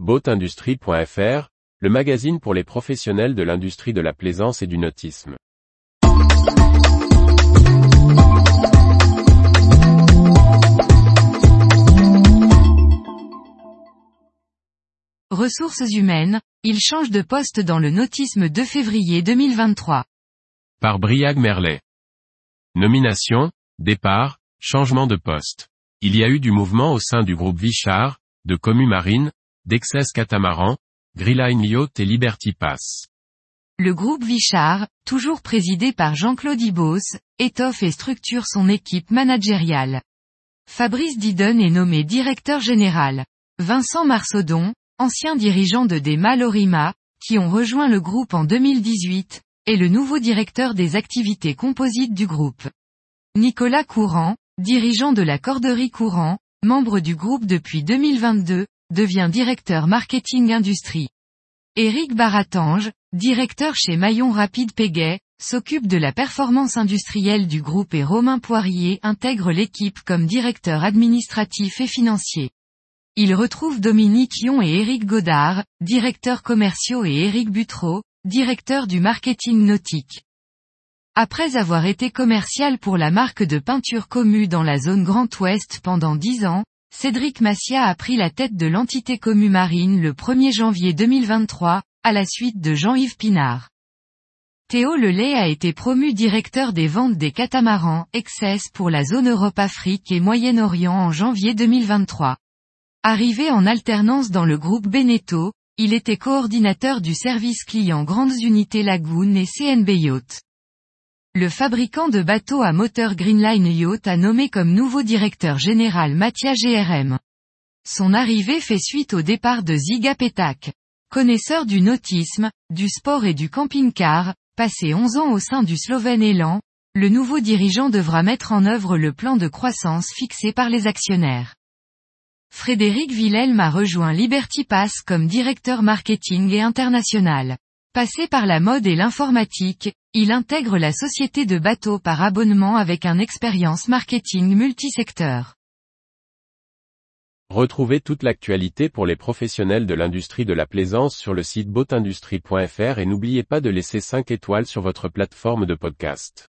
Boatindustrie.fr, le magazine pour les professionnels de l'industrie de la plaisance et du nautisme. Ressources humaines, il change de poste dans le nautisme 2 février 2023. Par Briag Merlet. Nomination, départ, changement de poste. Il y a eu du mouvement au sein du groupe Vichard, de Commu Marine, d'Excess Catamaran, Grilline Yacht et Liberty Pass. Le groupe Vichard, toujours présidé par Jean-Claude Ibos, étoffe et structure son équipe managériale. Fabrice Didon est nommé directeur général. Vincent Marsaudon, ancien dirigeant de Dema Lorima, qui ont rejoint le groupe en 2018, est le nouveau directeur des activités composites du groupe. Nicolas Courant, dirigeant de la corderie Courant, membre du groupe depuis 2022, devient directeur marketing industrie. Éric Baratange, directeur chez Maillon Rapide Péguet, s'occupe de la performance industrielle du groupe et Romain Poirier intègre l'équipe comme directeur administratif et financier. Il retrouve Dominique Yon et Éric Godard, directeurs commerciaux et Éric Butreau, directeur du marketing nautique. Après avoir été commercial pour la marque de peinture Commu dans la zone Grand Ouest pendant dix ans, Cédric Massia a pris la tête de l'entité Commu Marine le 1er janvier 2023, à la suite de Jean-Yves Pinard. Théo Lelay a été promu directeur des ventes des catamarans Excess pour la zone Europe-Afrique et Moyen-Orient en janvier 2023. Arrivé en alternance dans le groupe Beneteau, il était coordinateur du service client Grandes Unités Lagoon et CNB Yacht. Le fabricant de bateaux à moteur Greenline Yacht a nommé comme nouveau directeur général Mathia GRM. Son arrivée fait suite au départ de Ziga Petak. Connaisseur du nautisme, du sport et du camping-car, passé 11 ans au sein du Slovène Elan, le nouveau dirigeant devra mettre en œuvre le plan de croissance fixé par les actionnaires. Frédéric Wilhelm a rejoint Liberty Pass comme directeur marketing et international. Passé par la mode et l'informatique, il intègre la société de bateaux par abonnement avec un expérience marketing multisecteur. Retrouvez toute l'actualité pour les professionnels de l'industrie de la plaisance sur le site boatindustrie.fr et n'oubliez pas de laisser 5 étoiles sur votre plateforme de podcast.